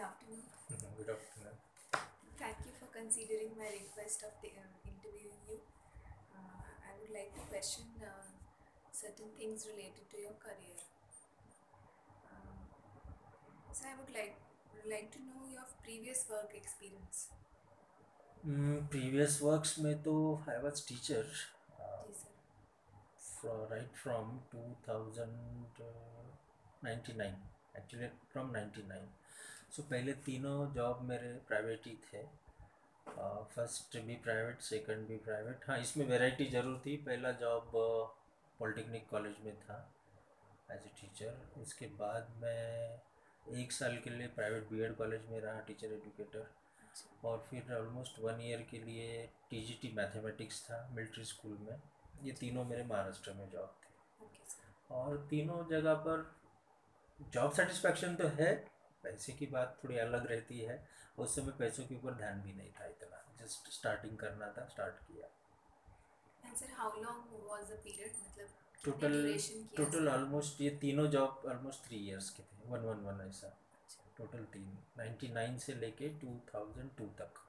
afternoon. Good afternoon. Thank you for considering my request of the, uh, interviewing you. Uh, I would like to question uh, certain things related to your career. Um, so I would like would like to know your previous work experience. Mm, previous works में तो I was teacher uh, ji sir from right from 2099 actually from 99 so पहले तीनों job मेरे private ही थे। First भी private second भी private. हाँ इसमें वैरायटी ज़रूर थी। पहला जॉब पॉलिटेक्निक कॉलेज में था एज ए टीचर इसके बाद मैं एक साल के लिए प्राइवेट बीएड कॉलेज में रहा टीचर एजुकेटर और फिर ऑलमोस्ट वन ईयर के लिए टीजीटी मैथमेटिक्स था मिलिट्री स्कूल में। ये तीनों मेरे महाराष्ट्र में जॉब थे। और तीनों जगह पर जॉब सेटिस्फेक्शन तो है पैसे की बात थोड़ी अलग रहती है उस समय पैसों के ऊपर ध्यान भी नहीं था इतना जस्ट स्टार्टिंग करना था स्टार्ट किया। And sir how long was the period मतलब टोटल टोटल ऑलमोस्ट ये तीनों जॉब ऑलमोस्ट थ्री इयर्स के थे वन वन वन ऐसा। अच्छा। टोटल तीन नाइन्टी नाइन से लेके टू थाउज़ेंड टू तक।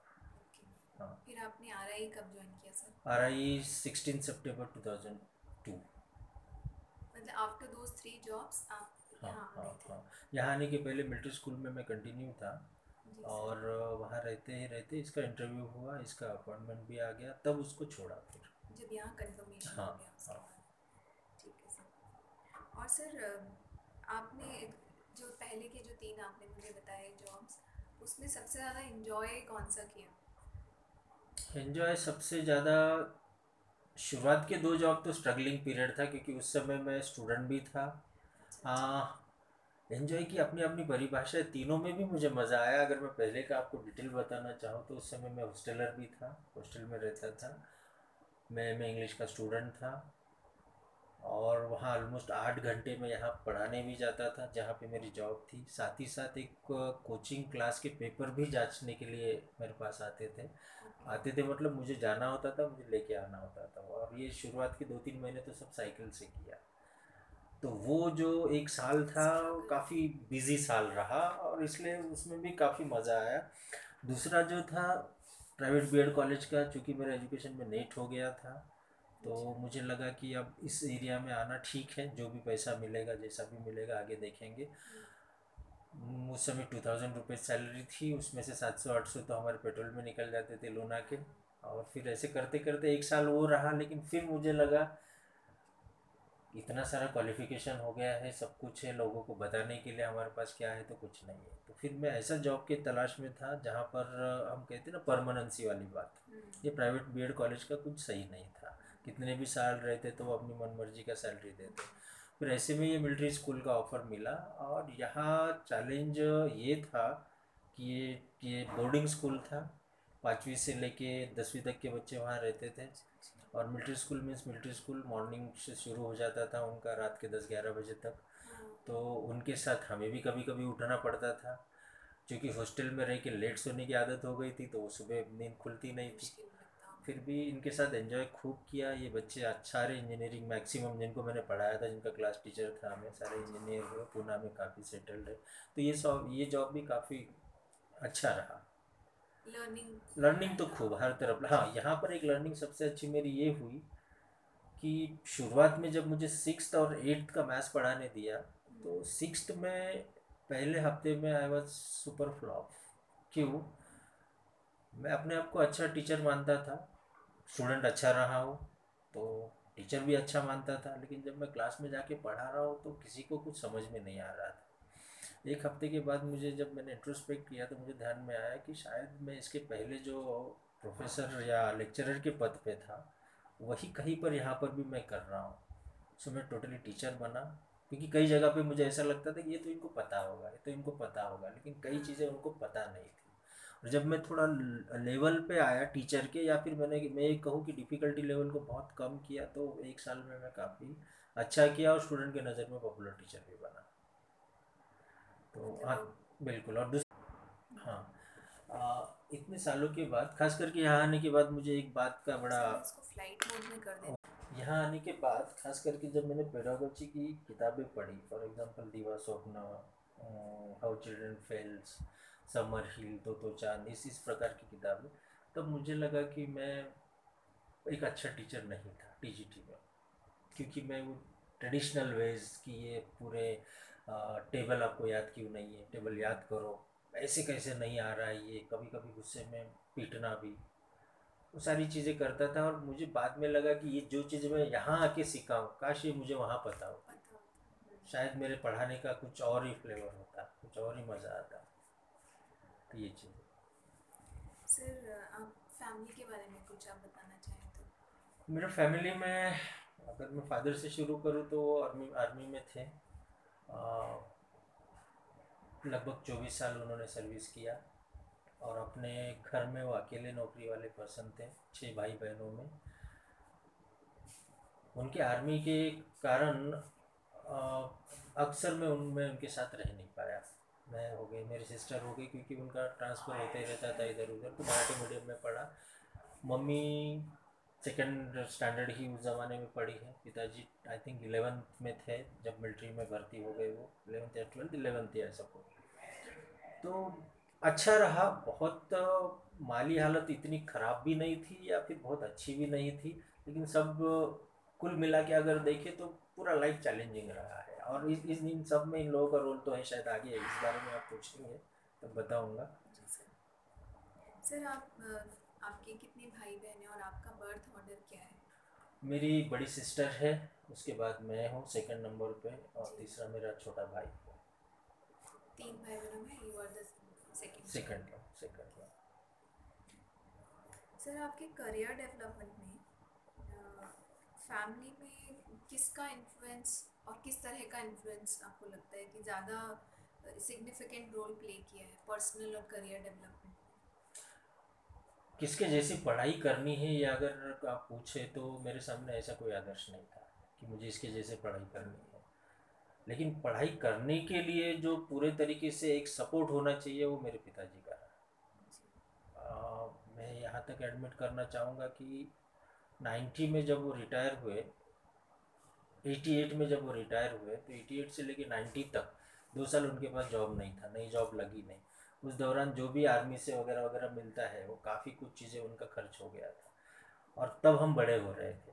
हाँ फिर आपने आर आई कब ज्वाइन किया sir are I sixteen September two thousand two मतलब आफ्टर दोज थ्री जॉब्स आप हाँ यहाँ हाँ हाँ। यहाँ आने के पहले मिलिट्री स्कूल में मैं कंटिन्यू था और वहाँ रहते ही रहते इसका इंटरव्यू हुआ इसका अपॉइंटमेंट भी आ गया तब उसको छोड़ा फिर। जब यहाँ कंफर्मेशन हाँ, हो हाँ। ठीक है सर। और सर आपने जो पहले के जो तीन आपने मुझे बताए जॉब्स उसमें सबसे ज़्यादा इंजॉय कौन सा किया? एंजॉय सबसे ज़्यादा शुरुआत के दो जॉब तो स्ट्रगलिंग पीरियड था क्योंकि उस समय मैं स्टूडेंट भी था। हाँ। एंजॉय की अपनी अपनी परिभाषा तीनों में भी मुझे मज़ा आया। अगर मैं पहले का आपको डिटेल बताना चाहूँ तो उस समय मैं हॉस्टलर भी था। हॉस्टल में रहता था। मैं मैं इंग्लिश का स्टूडेंट था। और वहाँ ऑलमोस्ट आठ घंटे में यहाँ पढ़ाने भी जाता था, जहाँ पे मेरी जॉब थी। साथ ही साथ एक कोचिंग क्लास के पेपर भी जांचने के लिए मेरे पास आते थे। आते थे मतलब मुझे जाना होता था, मुझे लेके आना होता था। और ये शुरुआत के दो तीन महीने तो सब साइकिल से किया। तो वो जो एक साल था काफ़ी बिज़ी साल रहा और इसलिए उसमें भी काफ़ी मज़ा आया। दूसरा जो था प्राइवेट बीएड कॉलेज का चूँकि मेरा एजुकेशन में नेट हो गया था तो मुझे लगा कि अब इस एरिया में आना ठीक है जो भी पैसा मिलेगा जैसा भी मिलेगा आगे देखेंगे। उस समय टू थाउज़ेंड रुपीज़ सैलरी थी उसमें से सात सौ आठ सौ तो हमारे पेट्रोल में निकल जाते थे लोना के। और फिर ऐसे करते करते एक साल वो रहा लेकिन फिर मुझे लगा इतना सारा क्वालिफिकेशन हो गया है सब कुछ है लोगों को बताने के लिए हमारे पास क्या है तो कुछ नहीं है। तो फिर मैं ऐसा जॉब के तलाश में था जहाँ पर हम कहते हैं ना परमानेंसी वाली बात। हम्म, ये प्राइवेट बीएड कॉलेज का कुछ सही नहीं था। कितने भी साल रहते तो वो अपनी मनमर्जी का सैलरी देते। फिर ऐसे में ये मिलिट्री स्कूल का ऑफ़र मिला और यहाँ चैलेंज ये था कि ये ये बोर्डिंग स्कूल था। पाँचवीं से लेके दसवीं तक के बच्चे वहाँ रहते थे। और military school means military school morning से शुरू हो जाता था उनका रात के दस ग्यारह बजे तक। तो उनके साथ हमें भी कभी कभी उठना पड़ता था क्योंकि हॉस्टल में रह के लेट सोने की आदत हो गई थी तो सुबह नींद खुलती नहीं थी। फिर भी इनके साथ एंजॉय खूब किया ये बच्चे अच्छा रहे इंजीनियरिंग मैक्सिमम जिनको मैंने पढ़ाया था जिनका क्लास टीचर था मैं सारे इंजीनियर हुए पूना में काफ़ी सेटल्ड है तो ये सब ये जॉब भी काफ़ी अच्छा रहा। लर्निंग लर्निंग तो खूब हर तरफ़। हाँ यहाँ पर एक लर्निंग सबसे अच्छी मेरी ये हुई कि शुरुआत में जब मुझे सिक्स और एट्थ का मैथ्स पढ़ाने दिया तो सिक्स में पहले हफ़्ते में आई वॉज़ सुपर फ्लॉप क्यों? मैं अपने आप को अच्छा टीचर मानता था। स्टूडेंट अच्छा रहा हो तो टीचर भी अच्छा मानता था लेकिन जब मैं क्लास में जाके पढ़ा रहा हूँ तो किसी को कुछ समझ में नहीं आ रहा था। एक हफ़्ते के बाद मुझे जब मैंने इंट्रोस्पेक्ट किया तो मुझे ध्यान में आया कि शायद मैं इसके पहले जो प्रोफेसर या लेक्चरर के पद पे था, वही कहीं पर यहाँ पर भी मैं कर रहा हूँ। सो मैं टोटली टीचर बना, क्योंकि कई जगह पे मुझे ऐसा लगता था कि ये तो इनको पता होगा, ये तो इनको पता होगा, लेकिन कई चीज़ें उनको पता नहीं थी। और जब मैं थोड़ा लेवल पे आया टीचर के, या फिर मैंने, मैं ये कहूँ कि डिफ़िकल्टी लेवल को बहुत कम किया तो एक साल में मैं काफ़ी अच्छा किया और स्टूडेंट के नज़र में पॉपुलर टीचर भी बना। तो हाँ बिल्कुल और दूसरा हाँ आ, इतने सालों के बाद खास करके यहाँ आने के बाद मुझे एक बात का बड़ा फ़्लाइट मोड में कर यहाँ आने के बाद खास करके जब मैंने पेडागोजी की किताबें पढ़ी फॉर एग्जांपल दीवा स्वप्न how children fails Summerhill तो तो चाँद इस इस प्रकार की किताबें तब मुझे लगा कि मैं एक अच्छा टीचर नहीं था टीजीटी में क्योंकि मैं वो ट्रेडिशनल वेज की ये पूरे टेबल आपको याद क्यों नहीं है? टेबल याद करो। ऐसे कैसे नहीं आ रहा है ये? कभी कभी गुस्से में पीटना भी। वो सारी चीज़ें करता था और मुझे बाद में लगा कि ये जो चीज़ मैं यहाँ आके सीखा हूँ काश ये मुझे वहाँ पता हो। शायद मेरे पढ़ाने का कुछ और ही फ्लेवर होता कुछ और ही मज़ा आता। तो ये चीज़। सर आप फैमिली के बारे में कुछ आप बताना चाहें तो। मेरे फैमिली में अगर मैं फादर से शुरू करूँ तो वो आर्मी आर्मी में थे। लगभग चौबीस साल उन्होंने सर्विस किया और अपने घर में वो अकेले नौकरी वाले पर्सन थे छः भाई बहनों में। उनके आर्मी के कारण अक्सर मैं उनमें, उनके साथ रह नहीं पाया। मैं हो गई, मेरी सिस्टर हो गई, क्योंकि उनका ट्रांसफ़र होते रहता था इधर उधर तो मराठी मीडियम में पढ़ा। मम्मी सेकेंड स्टैंडर्ड ही उस ज़माने में पढ़ी है। पिताजी आई थिंक इलेवेंथ में थे, जब मिलिट्री में भर्ती हो गए वो। इलेवेंथ या ट्वेल्थ इलेवेंथ या सपोज़ तो अच्छा रहा। बहुत माली हालत इतनी ख़राब भी नहीं थी या फिर बहुत अच्छी भी नहीं थी। लेकिन सब कुल मिला के अगर देखें तो पूरा लाइफ चैलेंजिंग रहा है। और इस इन सब में इन लोगों का रोल तो है शायद आगे है इस बारे में आप पूछेंगे तो बताऊँगा। सर। आप आपके कितने भाई बहन हैं और आपका बर्थ ऑर्डर क्या है? मेरी बड़ी सिस्टर है उसके बाद मैं हूँ सेकंड नंबर पे और तीसरा मेरा छोटा भाई तीन भाई बहनों में you are the second second second sir आपके करियर डेवलपमेंट में फैमिली में किसका इन्फ्लुएंस और किस तरह का इन्फ्लुएंस आपको लगता है कि ज़्यादा सिग्निफिकेंट रोल प्ले किया है पर्सनल और करियर डेवलपमेंट किसके जैसी पढ़ाई करनी है या अगर आप पूछे तो मेरे सामने ऐसा कोई आदर्श नहीं था कि मुझे इसके जैसे पढ़ाई करनी है। लेकिन पढ़ाई करने के लिए जो पूरे तरीके से एक सपोर्ट होना चाहिए वो मेरे पिताजी का मैं यहाँ तक एडमिट करना चाहूँगा कि 90 में जब वो रिटायर हुए 88 में जब वो रिटायर हुए तो 88 से लेके 90 तक दो साल उनके पास जॉब नहीं था, नई जॉब लगी नहीं। उस दौरान जो भी आर्मी से वगैरह वगैरह मिलता है, वो काफ़ी कुछ चीज़ें उनका खर्च हो गया था। और तब हम बड़े हो रहे थे।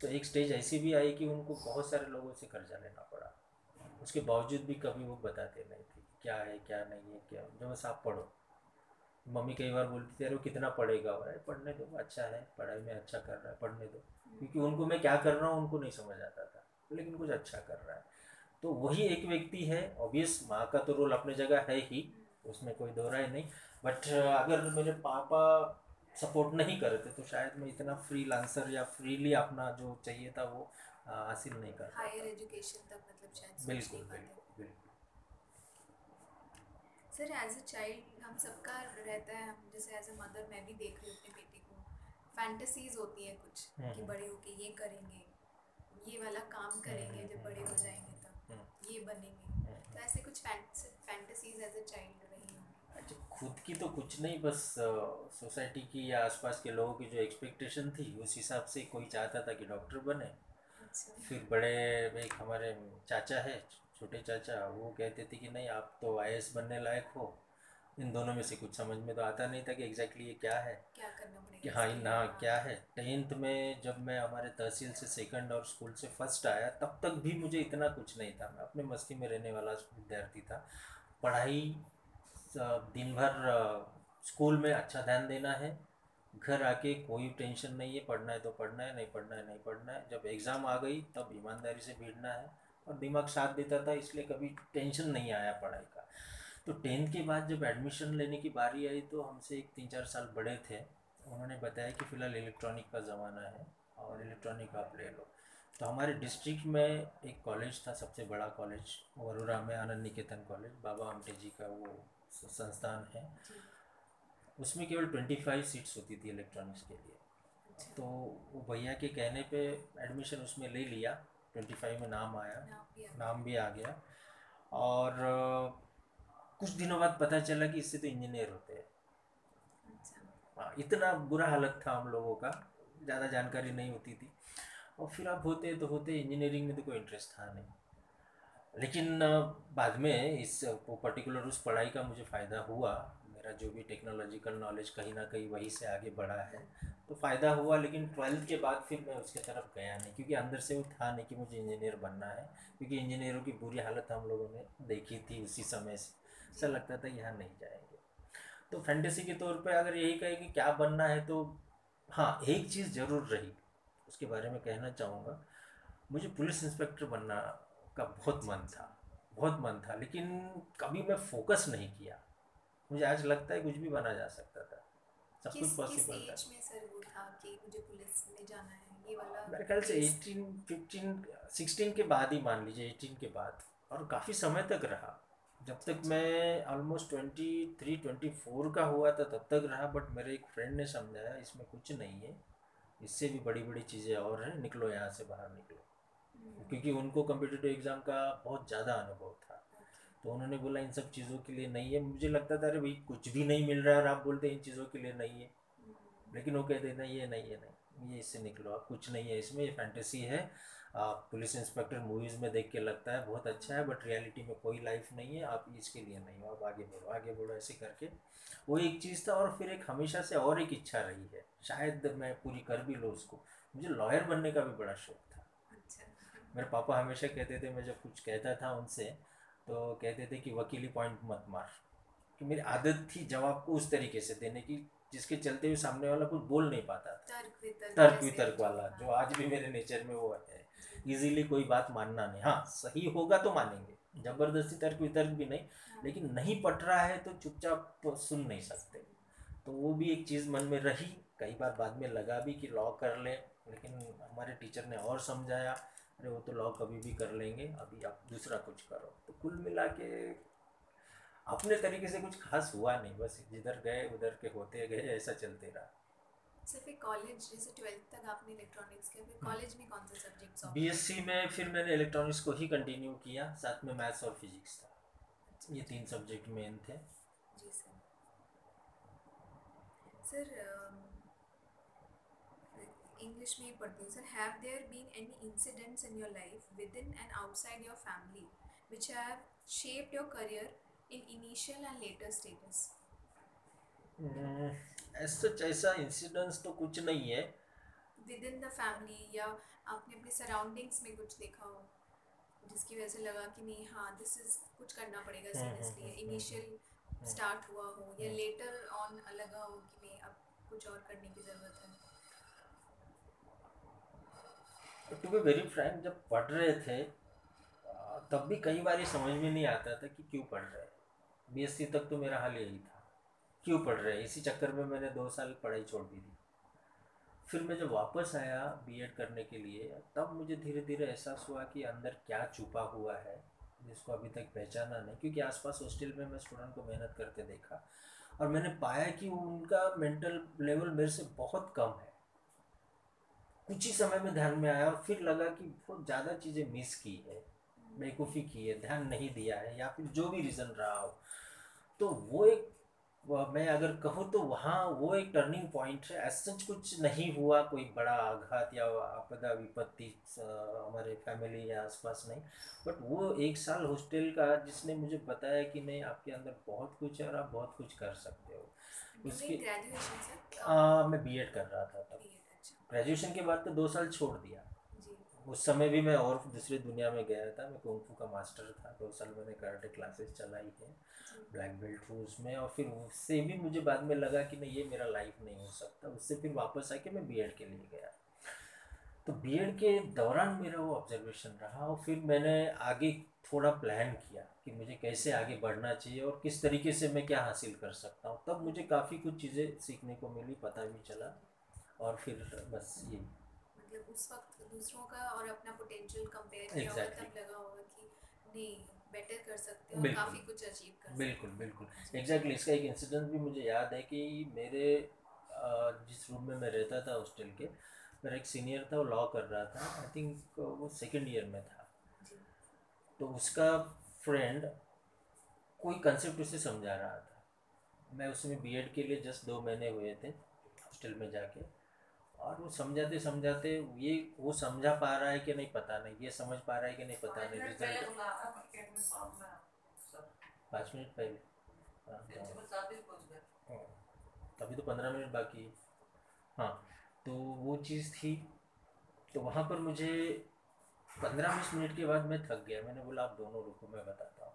तो एक स्टेज ऐसी भी आई कि उनको बहुत सारे लोगों से कर्जा लेना पड़ा। उसके बावजूद भी कभी वो बताते नहीं थे क्या है, क्या नहीं है, क्या जो बस आप पढ़ो। मम्मी कई बार बोलती थी, अरे कितना पढ़ेगा? अरे, पढ़ने दो अच्छा है, पढ़ाई में अच्छा कर रहा है, पढ़ने दो। क्योंकि उनको मैं क्या कर रहा हूँ, उनको नहीं समझ आता था। लेकिन कुछ अच्छा कर रहा है। तो वही एक व्यक्ति है ऑब्वियस माँ का तो रोल अपने जगह है ही। उसमें कोई दो राय नहीं। बट अगर मेरे पापा सपोर्ट नहीं करते तो शायद मैं इतना फ्री लांसर या फ्रीली अपना जो चाहिए था वो हासिल नहीं कर हायर एजुकेशन तक मतलब शायद बिल्कुल बिल्कुल बिल्कुल। सर एज अ चाइल्ड हम सबका रहता है हम जैसे एज अ मदर मैं भी देख रही हूँ अपने बेटे को। फैंटेसीज होती हैं कुछ कि हम्म। बड़े होके ये करेंगे ये वाला काम करेंगे जब बड़े हो जाएँगे तब हम्म, ये बनेंगे। हम्म, तो ऐसे कुछ फैंटेसीज एज अ चाइल्ड अच्छा खुद की तो कुछ नहीं बस सोसाइटी की या आसपास के लोगों की जो एक्सपेक्टेशन थी उस हिसाब से कोई चाहता था कि डॉक्टर बने। अच्छा। फिर बड़े एक हमारे चाचा है छोटे चाचा वो कहते थे कि नहीं आप तो आई बनने लायक हो। इन दोनों में से कुछ समझ में तो आता नहीं था कि एग्जैक्टली ये क्या है। क्या करना पड़ेगा कि हाँ ना क्या है। टेंथ में जब मैं हमारे तहसील से सेकंड और स्कूल से फ़र्स्ट आया तब तक भी मुझे इतना कुछ नहीं था। मैं अपने मस्ती में रहने वाला विद्यार्थी था। पढ़ाई दिन भर स्कूल में अच्छा ध्यान देना है। घर आके कोई टेंशन नहीं है, पढ़ना है तो पढ़ना है, नहीं पढ़ना है, नहीं पढ़ना है। जब एग्ज़ाम आ गई, तब ईमानदारी से भिड़ना है और दिमाग साथ देता था, इसलिए कभी टेंशन नहीं आया पढ़ाई का। तो टेंथ के बाद जब एडमिशन लेने की बारी आई तो हमसे एक तीन चार साल बड़े थे। उन्होंने बताया कि फ़िलहाल इलेक्ट्रॉनिक का ज़माना है और इलेक्ट्रॉनिक आप ले लो। तो हमारे डिस्ट्रिक्ट में एक कॉलेज था, सबसे बड़ा कॉलेज वरुरा में, आनंद निकेतन कॉलेज। बाबा आमटे जी का वो संस्थान है। उसमें केवल ट्वेंटी फाइव सीट्स होती थी इलेक्ट्रॉनिक्स के लिए। तो वो भैया के कहने पे एडमिशन उसमें ले लिया। ट्वेंटी फाइव में नाम आया। नाम भी आ- नाम भी आ गया। और कुछ दिनों बाद पता चला कि इससे तो इंजीनियर होते हैं। अच्छा। हाँ, इतना बुरा हालत था हम लोगों का। ज़्यादा जानकारी नहीं होती थी। और फिर आप होते तो होते इंजीनियरिंग में तो कोई इंटरेस्ट था नहीं। लेकिन बाद में इस पर्टिकुलर उस पढ़ाई का मुझे फ़ायदा हुआ। मेरा जो भी टेक्नोलॉजिकल नॉलेज कहीं ना कहीं वहीं से आगे बढ़ा है। तो फ़ायदा हुआ, लेकिन ट्वेल्थ के बाद फिर मैं उसके तरफ़ गया नहीं, क्योंकि अंदर से वो था नहीं कि मुझे इंजीनियर बनना है, क्योंकि इंजीनियरों की बुरी हालत हम लोगों ने देखी थी उसी समय से। ऐसा लगता था यहाँ नहीं जाएँगे। तो फैंटेसी के तौर पर अगर यही कहे कि क्या बनना है तो हाँ एक चीज़ ज़रूर रही। उसके बारे में कहना चाहूँगा। मुझे पुलिस इंस्पेक्टर बनना का बहुत मन था बहुत मन था लेकिन कभी मैं फोकस नहीं किया। मुझे आज लगता है कुछ भी बना जा सकता था। सब कुछ किस पॉसिबल था। में सर वो था कि मुझे पुलिस में जाना है? ये वाला मेरे ख्याल से phase? एटीन फिफ्टीन सिक्सटीन के बाद ही मान लीजिए एटीन के बाद। और काफ़ी समय तक रहा। जब तक मैं almost twenty three twenty four का हुआ था तब तक रहा बट मेरे एक फ्रेंड ने समझाया इसमें कुछ नहीं है। इससे भी बड़ी बड़ी चीज़ें और हैं निकलो यहाँ से बाहर निकलो। क्योंकि उनको कम्पिटिटिव एग्ज़ाम का बहुत ज़्यादा अनुभव था। तो उन्होंने बोला, इन सब चीज़ों के लिए नहीं है। मुझे लगता था, अरे भाई, कुछ भी नहीं मिल रहा है और आप बोलते हैं इन चीज़ों के लिए नहीं है। लेकिन वो कहते नहीं ये नहीं है नहीं, ये इससे निकलो आप कुछ नहीं है इसमें, ये फैंटेसी है। आप पुलिस इंस्पेक्टर मूवीज़ में देख के लगता है, बहुत अच्छा है बट रियलिटी में कोई लाइफ नहीं है, आप इसके लिए नहीं हो आप आगे बढ़ो आगे बढ़ो, ऐसे करके। वो एक चीज़ था और फिर एक हमेशा से और एक इच्छा रही है। शायद मैं पूरी कर भी लूँ उसको। मुझे लॉयर बनने का भी बड़ा शौक मेरे पापा हमेशा कहते थे मैं जब कुछ कहता था उनसे तो कहते थे कि वकीली पॉइंट मत मार। कि मेरी आदत थी जवाब को उस तरीके से देने की जिसके चलते हुए सामने वाला कुछ बोल नहीं पाता था। तर्क वितर्क तर्क वितर्क वाला जो आज भी मेरे नेचर में वो है। इजीली कोई बात मानना नहीं। हाँ सही होगा तो मानेंगे। ज़बरदस्ती तर्क वितर्क भी नहीं हाँ, लेकिन नहीं पट रहा है तो चुपचाप तो सुन नहीं सकते। तो वो भी एक चीज़ मन में रही। कई बार बाद में लगा भी कि लॉ कर लें लेकिन हमारे टीचर ने और समझाया। अरे वो तो लॉ कभी भी कर लेंगे अभी आप दूसरा कुछ करो। तो कुल मिला के अपने तरीके से कुछ खास हुआ नहीं बस जिधर गए उधर के होते गए ऐसा चलते रहा। सर फिर कॉलेज जैसे ट्वेल्थ तक आपने इलेक्ट्रॉनिक्स किया फिर कॉलेज में कौन से सब्जेक्ट्स बीएससी में फिर मैंने इलेक्ट्रॉनिक्स को ही कंटिन्यू किया साथ में मैथ्स और फिजिक्स था। ये तीन सब्जेक्ट मेन थे। जी सर सर इंग्लिश में ही पढ़ती हूँ। Sir have there been any incidents in your life within and outside your family which have shaped your career in initial and later stages ऐसा ऐसा इंसिडेंस तो कुछ नहीं है। विद इन द फैमिली या आपने अपने सराउंडिंग्स में कुछ देखा हो जिसकी वजह से लगा कि नहीं हाँ दिस इज़ कुछ करना पड़ेगा हम्म, सीरियसली हम्म, हम्म, इनिशियल स्टार्ट हुआ हो या हम्म। लेटर ऑन लगा हो कि नहीं अब कुछ और करने की ज़रूरत है। टू बी वेरी फ्रैंक जब पढ़ रहे थे, तब भी कई बार ये समझ में नहीं आता था कि क्यों पढ़ रहे हैं। बीएससी तक तो मेरा हाल यही था। क्यों पढ़ रहे इसी चक्कर में मैंने दो साल पढ़ाई छोड़ दी थी। फिर मैं जब वापस आया बीएड करने के लिए, तब मुझे धीरे धीरे एहसास हुआ कि अंदर क्या छुपा हुआ है, जिसको अभी तक पहचाना नहीं, क्योंकि आसपास हॉस्टल में मैं स्टूडेंट को मेहनत करते देखा। और मैंने पाया कि उनका मेंटल लेवल मेरे से बहुत कम है। कुछ ही समय में ध्यान में आया और फिर लगा कि बहुत ज़्यादा चीज़ें मिस की है बेवकूफ़ी की है ध्यान नहीं दिया है या फिर जो भी रीज़न रहा हो। तो वो एक मैं अगर कहूँ तो वहाँ वो एक टर्निंग पॉइंट है। एज सच कुछ नहीं हुआ कोई बड़ा आघात या आपदा विपत्ति हमारे फैमिली या आसपास नहीं। बट वो एक साल हॉस्टल का जिसने मुझे बताया कि नहीं आपके अंदर बहुत कुछ है और आप बहुत कुछ कर सकते हो। उसके- ग्रेजुएशन सर आ, मैं बीएड कर रहा था तब। ग्रेजुएशन के बाद तो दो साल छोड़ दिया। उस समय भी मैं और दूसरी दुनिया में गया था मैं कुंफू का मास्टर था दो साल मैंने कराटे क्लासेस चलाई है ब्लैक बेल्ट हूँ उसमें और फिर उससे भी मुझे बाद में लगा कि नहीं ये मेरा लाइफ नहीं हो सकता। उससे फिर वापस आके मैं बीएड के लिए गया। तो बीएड के दौरान मेरा वो ऑब्जर्वेशन रहा और फिर मैंने आगे थोड़ा प्लान किया कि मुझे कैसे आगे बढ़ना चाहिए और किस तरीके से मैं क्या हासिल कर सकता हूँ। तब मुझे काफ़ी कुछ चीज़ें सीखने को मिली पता भी चला। और फिर बस ये। मतलब उस वक्त दूसरों का और अपना पोटेंशियल कंपेयर किया Exactly. तब लगा होगा कि नहीं बेटर कर सकते हो। काफ़ी कुछ अचीव कर सकते बिल्कुल बिल्कुल। एग्जैक्टली इसका एक इंसिडेंट भी मुझे याद है कि मेरे जिस रूम में मैं रहता था हॉस्टल के मेरा एक सीनियर था वो लॉ कर रहा था आई थिंक वो सेकेंड ईयर में था। जी। तो उसका फ्रेंड कोई कंसेप्ट उसे समझा रहा था। मैं उसमें बीएड के लिए जस्ट दो महीने हुए थे हॉस्टल में जाके। और वो समझाते समझाते ये वो समझा पा रहा है कि नहीं पता नहीं ये समझ पा रहा है कि नहीं पता नहीं रिज़ल्ट पाँच मिनट पहले। हाँ, हाँ। अभी तो पंद्रह मिनट बाकी है। हाँ तो वो चीज़ थी। तो वहाँ पर मुझे पंद्रह बीस मिनट के बाद मैं थक गया। मैंने बोला आप दोनों रुको मैं बताता हूँ।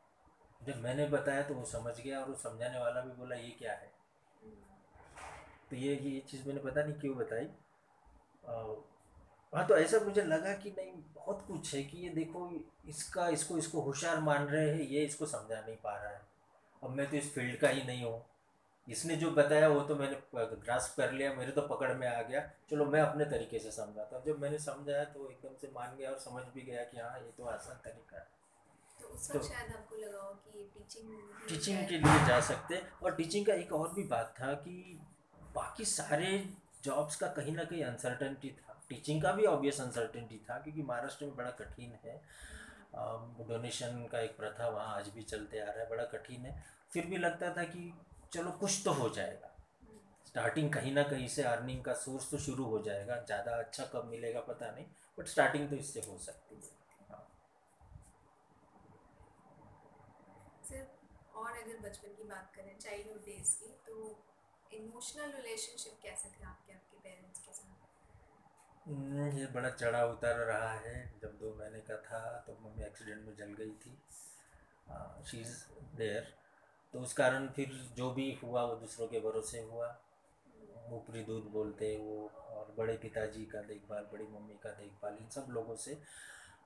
जब मैंने बताया तो वो समझ गया और वो समझाने वाला भी बोला ये क्या है? तो ये ये चीज़ मैंने पता नहीं क्यों बताई। हाँ तो ऐसा मुझे लगा कि नहीं बहुत कुछ है कि ये देखो इसका इसको इसको होशियार मान रहे हैं ये इसको समझा नहीं पा रहा है। अब मैं तो इस फ़ील्ड का ही नहीं हूँ। इसने जो बताया वो तो मैंने ग्रास्प कर लिया मेरे तो पकड़ में आ गया। चलो मैं अपने तरीके से समझाता हूँ। जब मैंने समझाया तो एकदम से मान गया और समझ भी गया कि हाँ ये तो आसान तरीका है। तो तो, शायद आपको लगा हो कि टीचिंग टीचिंग के लिए जा सकते और टीचिंग का एक और भी बात था कि बाकी सारे जॉब्स का कहीं ना कहीं अनसर्टनटी था। टीचिंग का भी ऑब्वियस अनसर्टेनिटी था, क्योंकि महाराष्ट्र में बड़ा कठिन है। डोनेशन का एक प्रथा वहाँ आज भी चलते आ रहा है, बड़ा कठिन है। फिर भी लगता था कि चलो कुछ तो हो जाएगा। स्टार्टिंग कहीं ना कहीं से अर्निंग का सोर्स तो शुरू हो जाएगा, ज़्यादा अच्छा कब मिलेगा पता नहीं बट स्टार्टिंग तो इससे हो सकती है। हाँ। और अगर बचपन की बात करें चाइल्डहुड डेज़ की तो इमोशनल रिलेशनशिप कैसे थे आपके आपके पेरेंट्स के साथ? ये बड़ा चढ़ा उतर रहा है। जब दो महीने का था तो मम्मी एक्सीडेंट में जल गई थी। शी इज़ देयर तो उस कारण फिर जो भी हुआ, वो दूसरों के भरोसे हुआ। ऊपरी दूध बोलते वो, और बड़े पिताजी का देखभाल, बड़ी मम्मी का देखभाल, इन सब लोगों से।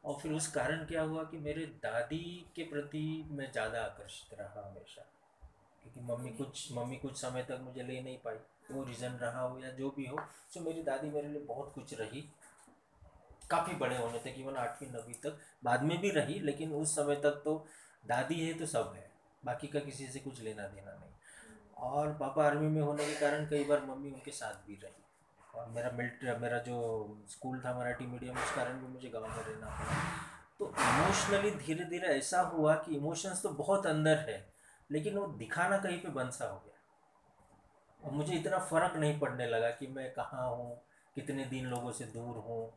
और फिर उस कारण क्या हुआ कि मेरे दादी के प्रति मैं ज़्यादा आकर्षित रहा हमेशा। क्योंकि मम्मी कुछ मम्मी कुछ समय तक मुझे ले नहीं पाई। वो रीज़न रहा हो या जो भी हो सो मेरी दादी मेरे लिए बहुत कुछ रही। काफ़ी बड़े होने तक इवन आठवीं, नवीं तक, बाद में भी रही, लेकिन उस समय तक तो दादी है तो सब है। बाकी का किसी से कुछ लेना देना नहीं। और पापा आर्मी में होने के कारण कई बार मम्मी उनके साथ भी रही। और मेरा मिलिट्री मेरा जो स्कूल था मराठी मीडियम उस कारण भी मुझे गाँव में रहना पड़ा। तो इमोशनली धीरे धीरे ऐसा हुआ कि इमोशंस तो बहुत अंदर है, लेकिन वो दिखाना कहीं पे बंद सा हो गया। मुझे इतना फ़र्क नहीं पड़ने लगा कि मैं कहाँ हूँ, कितने दिन लोगों से दूर हूँ।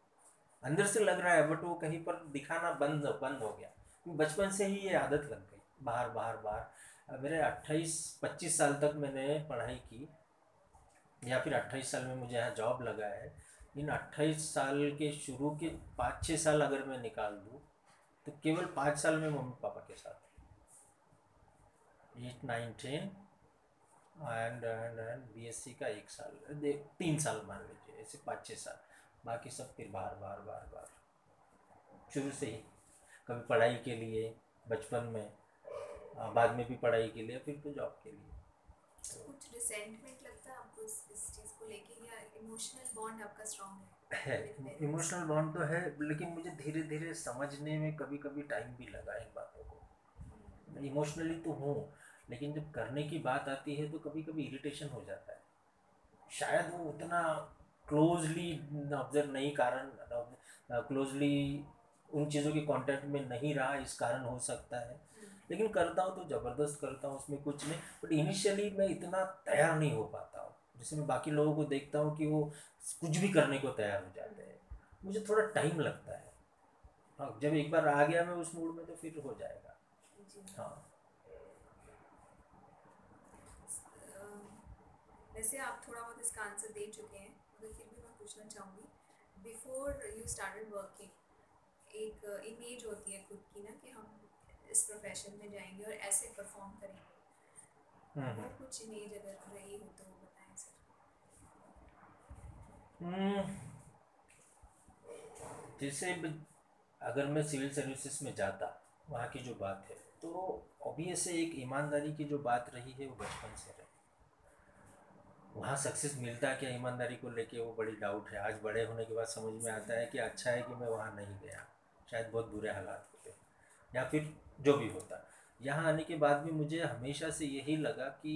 अंदर से लग रहा है बट वो कहीं पर दिखाना बंद बंद हो गया। बचपन से ही ये आदत लग गई बाहर बाहर बाहर मेरे अट्ठाईस, पच्चीस साल तक मैंने पढ़ाई की, या फिर अट्ठाईस साल में मुझे यहाँ जॉब लगा है। इन अट्ठाईस साल के शुरू के पाँच छः साल अगर मैं निकाल दूँ तो केवल पाँच साल में मम्मी पापा के साथ। Eight nine ten and and and B S C का एक साल तीन साल मान लीजिए ऐसे पाँच छः साल। बाकी सब फिर बाहर बाहर बाहर बाहर शुरू से ही। कभी पढ़ाई के लिए बचपन में बाद में भी पढ़ाई के लिए फिर तो जॉब के लिए। तो कुछ रिसेंटमेंट लगता है आपको इस, चीज़ को लेके या इमोशनल बॉन्ड आपका स्ट्रॉन्ग है? है इमोशनल बॉन्ड तो है लेकिन मुझे धीरे धीरे समझने में कभी कभी टाइम भी लगा इन बातों को। इमोशनली। तो हूँ लेकिन जब करने की बात आती है तो कभी कभी इरिटेशन हो जाता है। शायद वो उतना क्लोजली ऑब्ज़र्व नहीं कारण क्लोजली उन चीज़ों के कांटेक्ट में नहीं रहा इस कारण हो सकता है। लेकिन करता हूँ तो ज़बरदस्त करता हूँ उसमें कुछ नहीं। बट इनिशियली मैं इतना तैयार नहीं हो पाता हूँ। जैसे मैं बाकी लोगों को देखता हूँ कि वो कुछ भी करने को तैयार हो जाते हैं। मुझे थोड़ा टाइम लगता है। हाँ जब एक बार आ गया मैं उस मूड में तो फिर हो जाएगा। हाँ। वैसे आप थोड़ा बहुत इसका आंसर दे चुके हैं मगर फिर भी मैं पूछना चाहूँगी बिफोर यू स्टार्टेड वर्किंग एक इमेज होती है खुद की ना कि हम इस प्रोफेशन में जाएँगे और ऐसे परफॉर्म करेंगे हम्म। वो कुछ इमेज अगर रही हो तो बताएँ सर हम्म। जैसे अगर मैं सिविल सर्विसेज़ में जाता वहाँ की जो बात है तो ऑब्वियस एक ईमानदारी की जो बात रही है वो बचपन से रही वहाँ सक्सेस मिलता क्या ईमानदारी को लेके? वो बड़ी डाउट है। आज बड़े होने के बाद समझ में आता है कि अच्छा है कि मैं वहाँ नहीं गया। शायद बहुत बुरे हालात होते या फिर जो भी होता। यहाँ आने के बाद भी मुझे हमेशा से यही लगा कि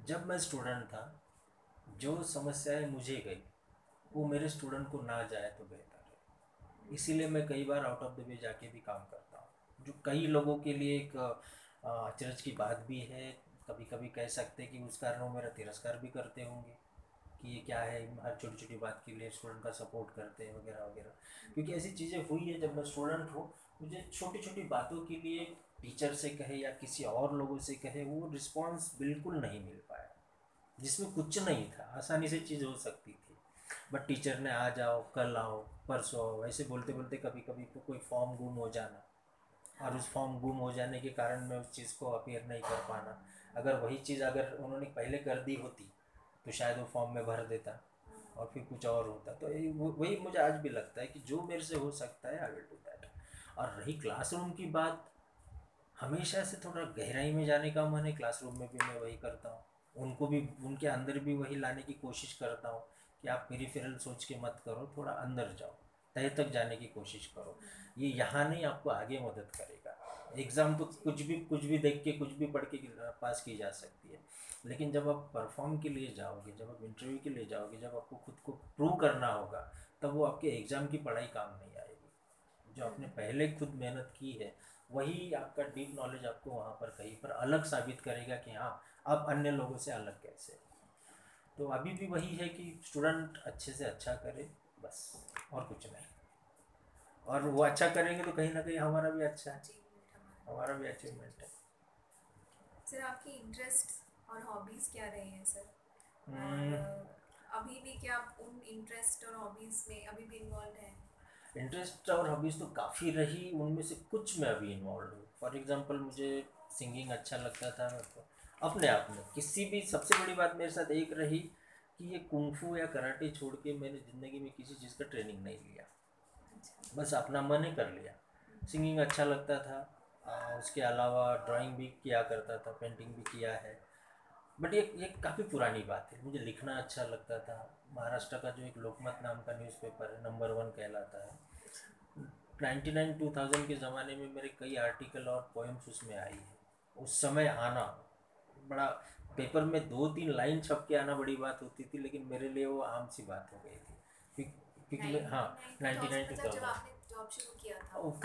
जब मैं स्टूडेंट था, जो समस्याएँ मुझे गई, वो मेरे स्टूडेंट को ना जाए तो बेहतर है। इसीलिए मैं कई बार आउट ऑफ़ द वे जाके भी काम करता हूँ। जो कई लोगों के लिए एक अचरज की बात भी है कभी कभी कह सकते हैं कि उस कारण मेरा तिरस्कार भी करते होंगे, कि ये क्या है, हर छोटी छोटी बात के लिए स्टूडेंट का सपोर्ट करते हैं वगैरह वगैरह। क्योंकि ऐसी चीज़ें हुई है, जब मैं स्टूडेंट हूँ, मुझे छोटी छोटी बातों के लिए टीचर से कहे या किसी और लोगों से कहे, वो रिस्पॉन्स बिल्कुल नहीं मिल पाया। जिसमें कुछ नहीं था, आसानी से चीज़ हो सकती थी। बट टीचर ने आ जाओ कल आओ, परसों आओ, ऐसे बोलते बोलते कभी कभी तो कोई फॉर्म गुम हो जाना। और उस फॉर्म गुम हो जाने के कारण मैं उस चीज़ को अपेयर नहीं कर पाना। अगर वही चीज़ अगर उन्होंने पहले कर दी होती तो शायद वो फॉर्म में भर देता और फिर कुछ और होता। तो वही मुझे आज भी लगता है कि जो मेरे से हो सकता है आई विल डू दैट और रही क्लासरूम की बात, हमेशा से थोड़ा गहराई में जाने का मन है। क्लासरूम में भी मैं वही करता हूँ। उनको भी, उनके अंदर भी वही लाने की कोशिश करता हूँ कि आप पेरीफेरल सोच के मत करो, थोड़ा अंदर जाओ, तय तक जाने की कोशिश करो। ये यहाँ नहीं आपको आगे मदद करेगा। एग्ज़ाम तो कुछ भी कुछ भी देख के, कुछ भी पढ़ के पास की जा सकती है। लेकिन जब आप परफॉर्म के लिए जाओगे, जब आप इंटरव्यू के लिए जाओगे, जब आपको खुद को प्रूव करना होगा, तब वो आपके एग्ज़ाम की पढ़ाई काम नहीं आएगी। जो आपने पहले खुद मेहनत की है, वही आपका डीप नॉलेज आपको वहाँ पर कहीं पर अलग साबित करेगा कि हाँ अब अन्य लोगों से अलग कैसे? तो अभी भी वही है कि स्टूडेंट अच्छे से अच्छा करे, बस, और कुछ नहीं। और वो अच्छा करेंगे तो कहीं ना कहीं हमारा भी अच्छा है। हमारा भी अचीवमेंट है। सर आपकी इंटरेस्ट और हॉबीज़ क्या रहे हैं सर? हम्म। अभी भी क्या आप उन इंटरेस्ट और हॉबीज़ में अभी भी इन्वॉल्व हैं? इंटरेस्ट और हॉबीज़ तो काफ़ी रही उनमें से कुछ मैं अभी इन्वॉल्व हूँ। फॉर एग्ज़ाम्पल मुझे सिंगिंग अच्छा लगता था मेरे को अपने आप में। किसी भी सबसे बड़ी बात मेरे साथ एक रही कि ये कुंफू या कराटे छोड़ के मैंने ज़िंदगी में किसी चीज़ का ट्रेनिंग नहीं लिया। बस अपना मन ही कर लिया। सिंगिंग अच्छा लगता था उसके अलावा ड्राइंग भी किया करता था पेंटिंग भी किया है। बट ये ये काफ़ी पुरानी बात है। मुझे लिखना अच्छा लगता था। महाराष्ट्र का जो एक लोकमत नाम का न्यूज़पेपर है नंबर वन कहलाता है। नाइन्टी नाइन टू थाउज़ेंड के ज़माने में मेरे कई आर्टिकल और पोएम्स उसमें आई है। उस समय आना बड़ा पेपर में दो तीन लाइन छप के आना बड़ी बात होती थी लेकिन मेरे लिए वो आम सी बात हो गई थी। क्योंकि हाँ नाइन्टी नाइन टू थाउज़ेंड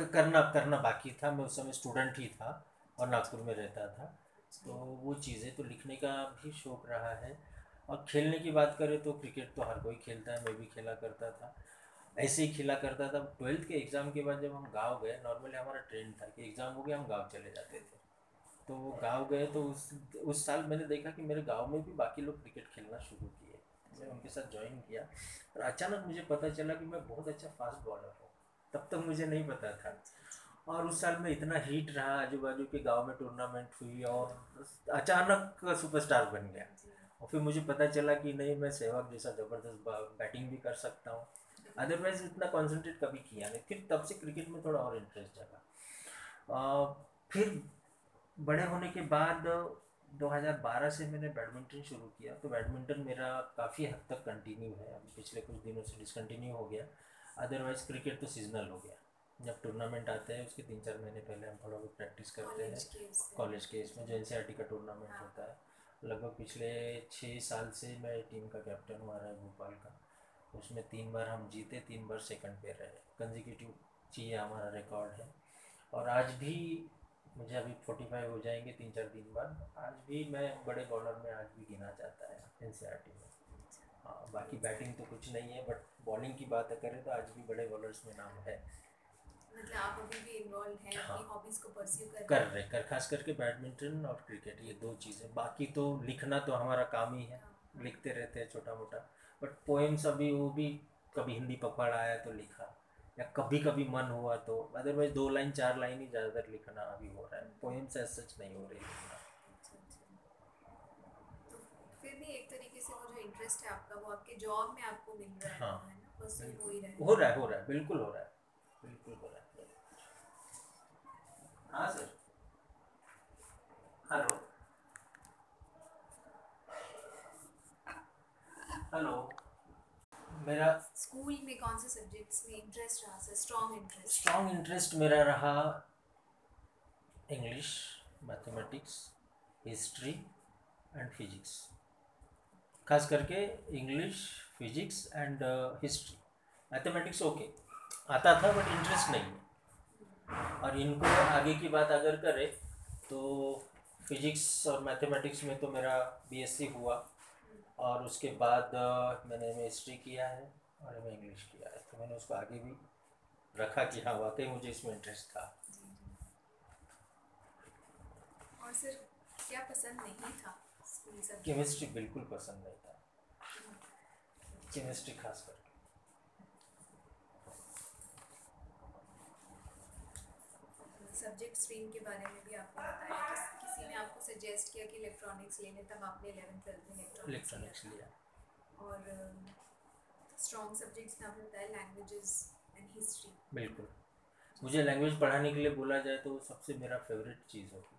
करना करना बाकी था। मैं उस समय स्टूडेंट ही था और नागपुर में रहता था। तो वो चीज़ें तो लिखने का भी शौक रहा है। और खेलने की बात करें तो क्रिकेट तो हर कोई खेलता है। मैं भी खेला करता था। ऐसे ही खेला करता था। ट्वेल्थ के एग्ज़ाम के बाद जब हम गाँव गए नॉर्मली हमारा ट्रेंड था कि एग्ज़ाम हो गया हम गाँव चले जाते थे। तो वो गाँव गए तो उस उस साल मैंने देखा कि मेरे गाँव में भी बाकी लोग क्रिकेट खेलना शुरू किए। मैं उनके साथ ज्वाइन किया। और अचानक मुझे पता चला कि मैं बहुत अच्छा फास्ट बॉलर हूँ। तब तक मुझे नहीं पता था। और उस साल में इतना हीट रहा आजू बाजू के गाँव में टूर्नामेंट हुई और अचानक सुपरस्टार बन गया। और फिर मुझे पता चला कि नहीं, मैं सहवाग जैसा ज़बरदस्त बैटिंग भी कर सकता हूँ। अदरवाइज़ इतना कॉन्सेंट्रेट कभी किया नहीं। फिर तब से क्रिकेट में थोड़ा और इंटरेस्ट जगा। फिर बड़े होने के बाद 2012 से मैंने बैडमिंटन शुरू किया। तो बैडमिंटन मेरा काफ़ी हद तक कंटिन्यू है। पिछले कुछ दिनों से डिसकंटिन्यू हो गया। अदरवाइज़ क्रिकेट तो सीजनल हो गया। जब टूर्नामेंट आते हैं उसके तीन चार महीने पहले हम थोड़ा बहुत प्रैक्टिस करते हैं। कॉलेज के इसमें जो एन का टूर्नामेंट हाँ। होता है। लगभग पिछले छः साल से मैं टीम का कैप्टन हुआ रहा है भोपाल का। उसमें तीन बार हम जीते तीन बार सेकंड पे रहे। कंजिक्यूटिव चाहिए हमारा रिकॉर्ड है। और आज भी मुझे अभी फोर्टी फाइव हो जाएँगे तीन चार दिन बाद। आज भी मैं बड़े बॉलर में आज भी गिना जाता है एन सी आर टी में। हाँ बाकी बैटिंग तो कुछ नहीं है बट बॉलिंग की बात करें तो आज भी बड़े बॉलर्स में नाम है। मतलब आप अभी भी इन्वॉल्व हैं हाँ, हॉबीज को परस्यू कर कर रहे कर खास करके बैडमिंटन और क्रिकेट ये दो चीज़ें। बाकी तो लिखना तो हमारा काम ही है हाँ। लिखते रहते हैं छोटा मोटा बट पोएम्स अभी वो भी कभी हिंदी पकड़ आया तो लिखा या कभी कभी मन हुआ तो। अदरवाइज़ दो लाइन चार लाइन ही ज़्यादातर लिखना अभी हो रहा है। पोएम्स एज सच नहीं हो रही लिखना तो फिर भी एक तरीके से वो जो इंटरेस्ट है आपका वो आपके जॉब में आपको मिल रहा है हाँ। है ना? हो ही रहा है। हो रहा है हो रहा है बिल्कुल हो रहा है बिल्कुल हो रहा है। हाँ सर। हेलो। हेलो। मेरा स्कूल में कौन से सब्जेक्ट्स में इंटरेस्ट रहा sir strong interest strong interest मेरा रहा English mathematics history and physics खास करके English physics and history mathematics okay आता था बट इंटरेस्ट नहीं है। और इनको आगे की बात अगर करें तो फिजिक्स और मैथमेटिक्स में तो मेरा बीएससी हुआ। और उसके बाद मैंने एम हिस्ट्री किया है और एम इंग्लिश किया है। तो मैंने उसको आगे भी रखा कि हाँ वाकई मुझे इसमें इंटरेस्ट था। और सर, क्या पसंद नहीं था? केमिस्ट्री बिल्कुल पसंद नहीं था। केमिस्ट्री खास करके सब्जेक्ट स्ट्रीम के बारे में भी आपको बताया कि किसी ने आपको सजेस्ट किया कि इलेक्ट्रॉनिक्स लेने तब आपने इलेवन ट्वेल्थ में इलेक्ट्रॉनिक्स इलेक्ट्रॉनिक्स लिया। और स्ट्रॉन्ग सब्जेक्ट्स में आपने बताया लैंग्वेजेस एंड हिस्ट्री बिल्कुल। मुझे लैंग्वेज पढ़ाने के लिए बोला जाए तो सबसे मेरा फेवरेट चीज़ होगी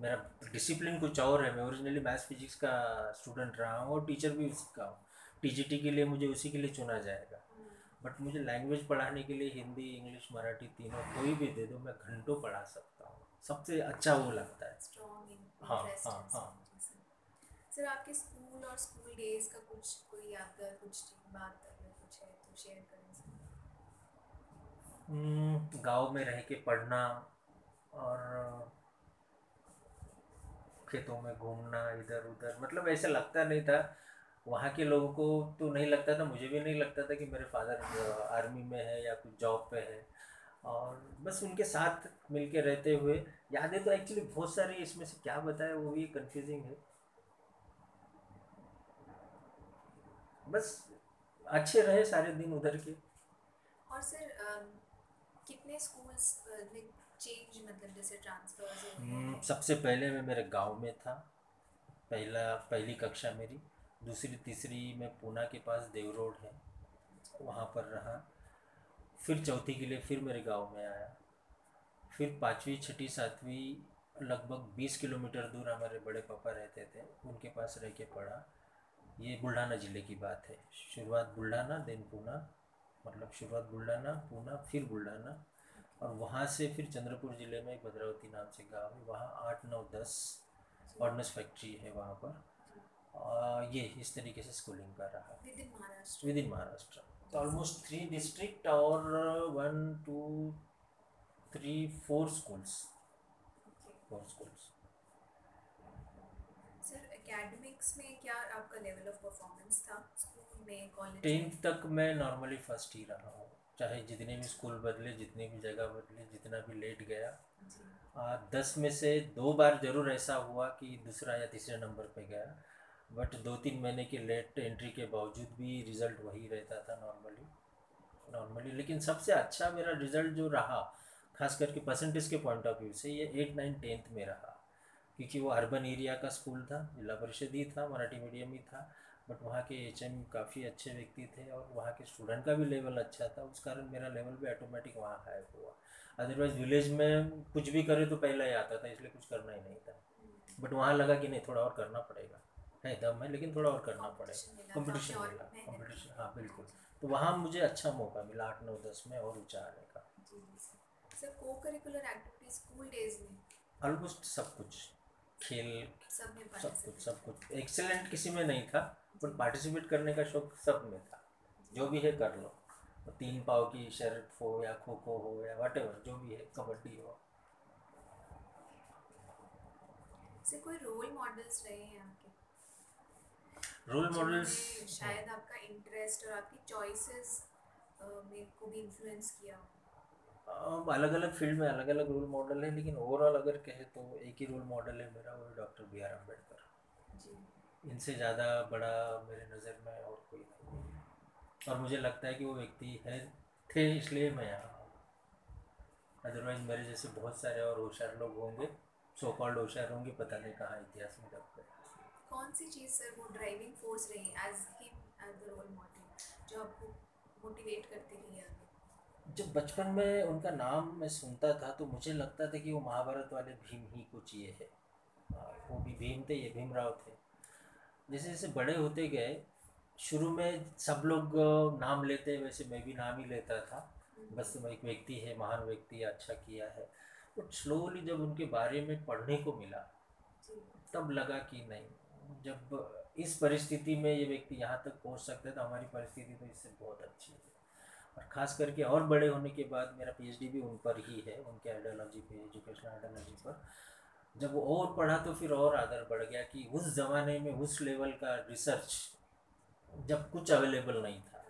मेरा डिसिप्लिन कुछ और है मैं ओरिजिनली मैथ्स फिजिक्स का स्टूडेंट रहा हूँ और टीचर भी उसी का हूँ टीजीटी के लिए मुझे उसी के लिए चुना जाएगा। बट मुझे लैंग्वेज पढ़ाने के लिए हिंदी इंग्लिश मराठी तीनों कोई भी दे दो मैं घंटों पढ़ा सकता हूँ। सबसे अच्छा वो लगता है। हाँ, हाँ, हाँ। सर आपके स्कूल और स्कूल डेज़ का कुछ कोई यादगार कुछ बात अगर कुछ है तो शेयर करें हम्म, गाँव में रह के पढ़ना और खेतों में घूमना इधर उधर मतलब ऐसा लगता नहीं था। वहाँ के लोगों को तो नहीं लगता था, मुझे भी नहीं लगता था कि मेरे फादर आर्मी में है या कुछ जॉब पे है। और बस उनके साथ मिलके रहते हुए, यादें तो एक्चुअली बहुत सारी इसमें से क्या बताए, वो भी कंफ्यूजिंग है। बस अच्छे रहे सारे दिन उधर के। और सर कितने स्कूल्स चेंज मतलब जैसे ट्रांसफर्स हो हम्म, सबसे पहले मैं मेरे गाँव में था पहला पहली कक्षा मेरी। दूसरी तीसरी मैं पूना के पास देव रोड है वहाँ पर रहा। फिर चौथी के लिए फिर मेरे गाँव में आया। फिर पाँचवीं छठी सातवीं लगभग बीस किलोमीटर दूर हमारे बड़े पापा रहते थे उनके पास रह के पढ़ा। ये बुल्ढाना ज़िले की बात है। शुरुआत बुल्ढाना देन पूना मतलब शुरुआत बुल्ढाना पूना फिर बुल्ढाना। और वहाँ से फिर चंद्रपुर ज़िले में एक भद्रावती नाम से गाँव है वहाँ आठ नौ दस ऑर्डनेंस फैक्ट्री है वहाँ पर। आ, ये इस तरीके से स्कूलिंग कर रहा within Maharashtra. Within Maharashtra. तो ऑलमोस्ट थ्री डिस्ट्रिक्ट और one two three four schools four schools sir academics में क्या आपका लेवल ऑफ़ परफॉर्मेंस था? स्कूल में कॉलेज टेंथ तक मैं नॉर्मली फ़र्स्ट ही रहा हूँ। चाहे जितने भी स्कूल बदले जितनी भी जगह बदले जितना भी लेट गया। आ, दस में से दो बार ज़रूर ऐसा हुआ कि दूसरा या तीसरे नंबर पे गया। बट दो तीन महीने के लेट एंट्री के बावजूद भी रिज़ल्ट वही रहता था नॉर्मली। नॉर्मली लेकिन सबसे अच्छा मेरा रिज़ल्ट जो रहा खास करके परसेंटेज के पॉइंट ऑफ़ व्यू से ये एट नाइन टेंथ में रहा। क्योंकि वो अर्बन एरिया का स्कूल था जिला परिषद ही था मराठी मीडियम ही था। बट वहाँ के एच एम काफ़ी अच्छे व्यक्ति थे और वहाँ के स्टूडेंट का भी लेवल अच्छा था। उस कारण मेरा लेवल भी ऑटोमेटिक वहाँ हाई हुआ। अदरवाइज़ विलेज में कुछ भी करे तो पहला ही आता था इसलिए कुछ करना ही नहीं था। बट वहाँ लगा कि नहीं थोड़ा और करना पड़ेगा। है दम है लेकिन थोड़ा और करना पड़ेगा। कंपटीशन मिला, कंपटीशन तो आपने और मिला मेहनत कंपटीशन की। हाँ बिल्कुल। तो वहाँ मुझे अच्छा मौका मिला आठ नौ दस में और ऊँचा आने का। जी जी sir. Sir cocurricular activity school days में? ऑलमोस्ट सब कुछ। खेल सब कुछ सब कुछ। एक्सेलेंट किसी में नहीं था। बट पार्टिसिपेट करने का शौक सब में था। जो भी है कर लो। तीन पाव की शर्ट हो या खो खो हो या वट जो भी है कबड्डी हो। से कोई रोल मॉडल्स रहे हैं आपके रोल मॉडल्स शायद आपका इंटरेस्ट और आपकी चॉइसेस में को भी इन्फ्लुएंस किया हो। अलग अलग फ़ील्ड में अलग अलग रोल मॉडल है लेकिन ओवरऑल अगर कहे तो एक ही रोल मॉडल है मेरा वो doctor B R Ambedkar ji. इनसे ज़्यादा बड़ा मेरे नज़र में और कोई नहीं और मुझे लगता है कि वो व्यक्ति है थे इसलिए मैं यहाँ हूँ। अदरवाइज़ मेरे जैसे बहुत सारे और होशियार लोग होंगे सो कॉल्ड होशियार होंगे पता नहीं कहाँ इतिहास में कब गए कौन सी चीज़ सर वो ड्राइविंग फोर्स रही as him as the role model जो आपको मोटिवेट करती रही आगे? जब बचपन में उनका नाम मैं सुनता था तो मुझे लगता था कि वो महाभारत वाले भीम ही कुछ ये है। हाँ, वो भी भीम थे ये भीमराव थे। जैसे जैसे बड़े होते गए शुरू में सब लोग नाम लेते वैसे मैं भी नाम ही लेता था। बस वो एक व्यक्ति है महान व्यक्ति है अच्छा किया है। बट स्लोली जब उनके बारे में पढ़ने को मिला तब लगा कि नहीं जब इस परिस्थिति में ये व्यक्ति यहाँ तक पहुँच सकते हैं तो हमारी परिस्थिति तो इससे बहुत अच्छी है। और ख़ास करके और बड़े होने के बाद मेरा पीएचडी भी उन पर ही है उनके आइडियोलॉजी पे एजुकेशनल आइडियोलॉजी पर। जब वो और पढ़ा तो फिर और आदर बढ़ गया कि उस ज़माने में उस लेवल का रिसर्च जब कुछ अवेलेबल नहीं था।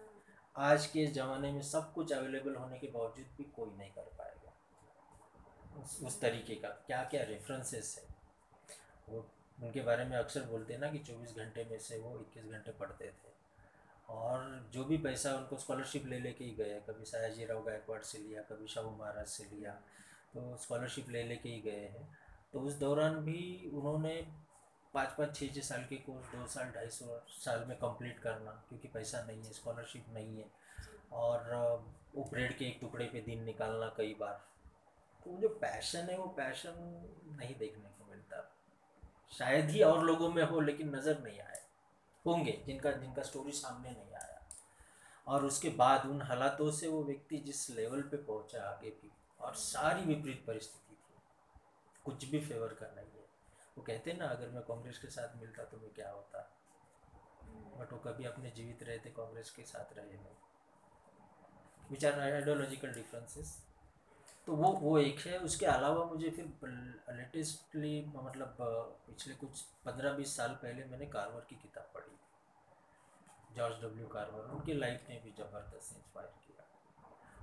आज के ज़माने में सब कुछ अवेलेबल होने के बावजूद भी कोई नहीं कर पाएगा। उस, तरीके का क्या क्या रेफरेंसेस है? वो उनके बारे में अक्सर बोलते हैं ना कि 24 घंटे में से वो 21 घंटे पढ़ते थे। और जो भी पैसा उनको स्कॉलरशिप ले लेके ही गए कभी सयाजी राव गायकवाड़ से लिया कभी शाहू महाराज से लिया तो स्कॉलरशिप ले लेके ही गए हैं। तो उस दौरान भी उन्होंने पाँच पाँच छः छः साल के कोर्स दो साल, ढाई सौ साल में कंप्लीट करना, क्योंकि पैसा नहीं है स्कॉलरशिप नहीं है। और वो ब्रेड के एक टुकड़े पे दिन निकालना कई बार। तो जो पैशन है, वो पैशन नहीं देखने को मिलता। शायद ही और लोगों में हो, लेकिन नज़र नहीं आया। होंगे, जिनका जिनका स्टोरी सामने नहीं आया। और उसके बाद उन हालातों से वो व्यक्ति जिस लेवल पे पहुँचा आगे भी, और सारी विपरीत परिस्थिति कुछ भी फेवर का नहीं है। वो कहते हैं ना, अगर मैं कांग्रेस के साथ मिलता तो मैं क्या होता? बट वो कभी अपने जीवित रहे थे, कांग्रेस के साथ रहे नहीं। विच आर आइडियोलॉजिकल डिफरेंसेस तो वो वो एक है। उसके अलावा मुझे फिर लेटेस्टली मतलब पिछले कुछ पंद्रह बीस साल पहले मैंने कारवर की किताब पढ़ी। जॉर्ज डब्ल्यू कारवर उनकी लाइफ ने भी ज़बरदस्त इंस्पायर किया।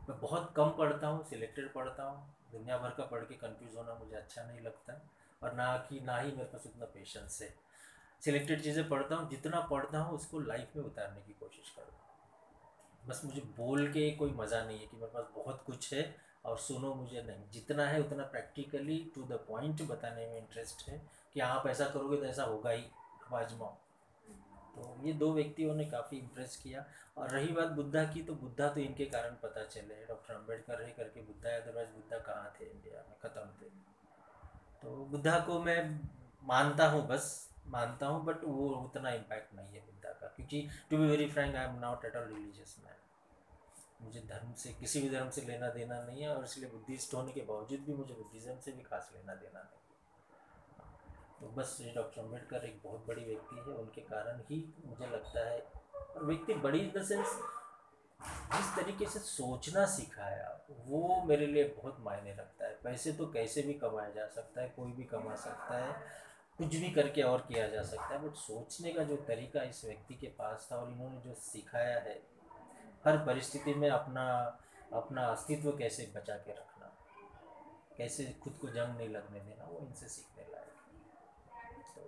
मैं बहुत कम पढ़ता हूँ सिलेक्टेड पढ़ता हूँ। दुनिया भर का पढ़ के कंफ्यूज होना मुझे अच्छा नहीं लगता और ना कि, ना ही मेरे पास उतना पेशेंस है। सिलेक्टेड चीज़ें पढ़ता हूँ, जितना पढ़ता हूँ, उसको लाइफ में उतारने की कोशिश करता हूँ। बस मुझे बोल के कोई मज़ा नहीं है कि मेरे पास बहुत कुछ है और सुनो मुझे नहीं। जितना है उतना प्रैक्टिकली टू द पॉइंट बताने में इंटरेस्ट है कि आप ऐसा करोगे तो ऐसा होगा ही। आजमाओ। तो ये दो व्यक्तियों ने काफ़ी इम्प्रेस किया। और रही बात बुद्धा की तो बुद्धा तो इनके कारण पता चले। डॉक्टर अंबेडकर रह करके बुद्धा अदरवाइज़ बुद्धा कहाँ थे? इंडिया में ख़त्म थे। तो बुद्धा को मैं मानता हूँ बस, मानता हूँ बट वो उतना इम्पैक्ट नहीं है बुद्धा का। क्योंकि to be very frank I am not at all religious man मुझे धर्म से, किसी भी धर्म से लेना देना नहीं है, और इसलिए बुद्धिस्ट होने के बावजूद भी मुझे बुद्धिज़्म से भी खास लेना देना नहीं। तो बस ये डॉक्टर अंबेडकर एक बहुत बड़ी व्यक्ति है, उनके कारण ही मुझे लगता है और व्यक्ति बड़ी इन द सेंस जिस तरीके से सोचना सिखाया वो मेरे लिए बहुत मायने रखता है। पैसे तो कैसे भी कमाया जा सकता है, कोई भी कमा सकता है, कुछ भी करके और किया जा सकता है बट सोचने का जो तरीका इस व्यक्ति के पास था और इन्होंने जो सिखाया है, हर परिस्थिति में अपना अपना अस्तित्व कैसे बचा के रखना, कैसे खुद को जंग नहीं लगने देना, वो इनसे सीखने लायक तो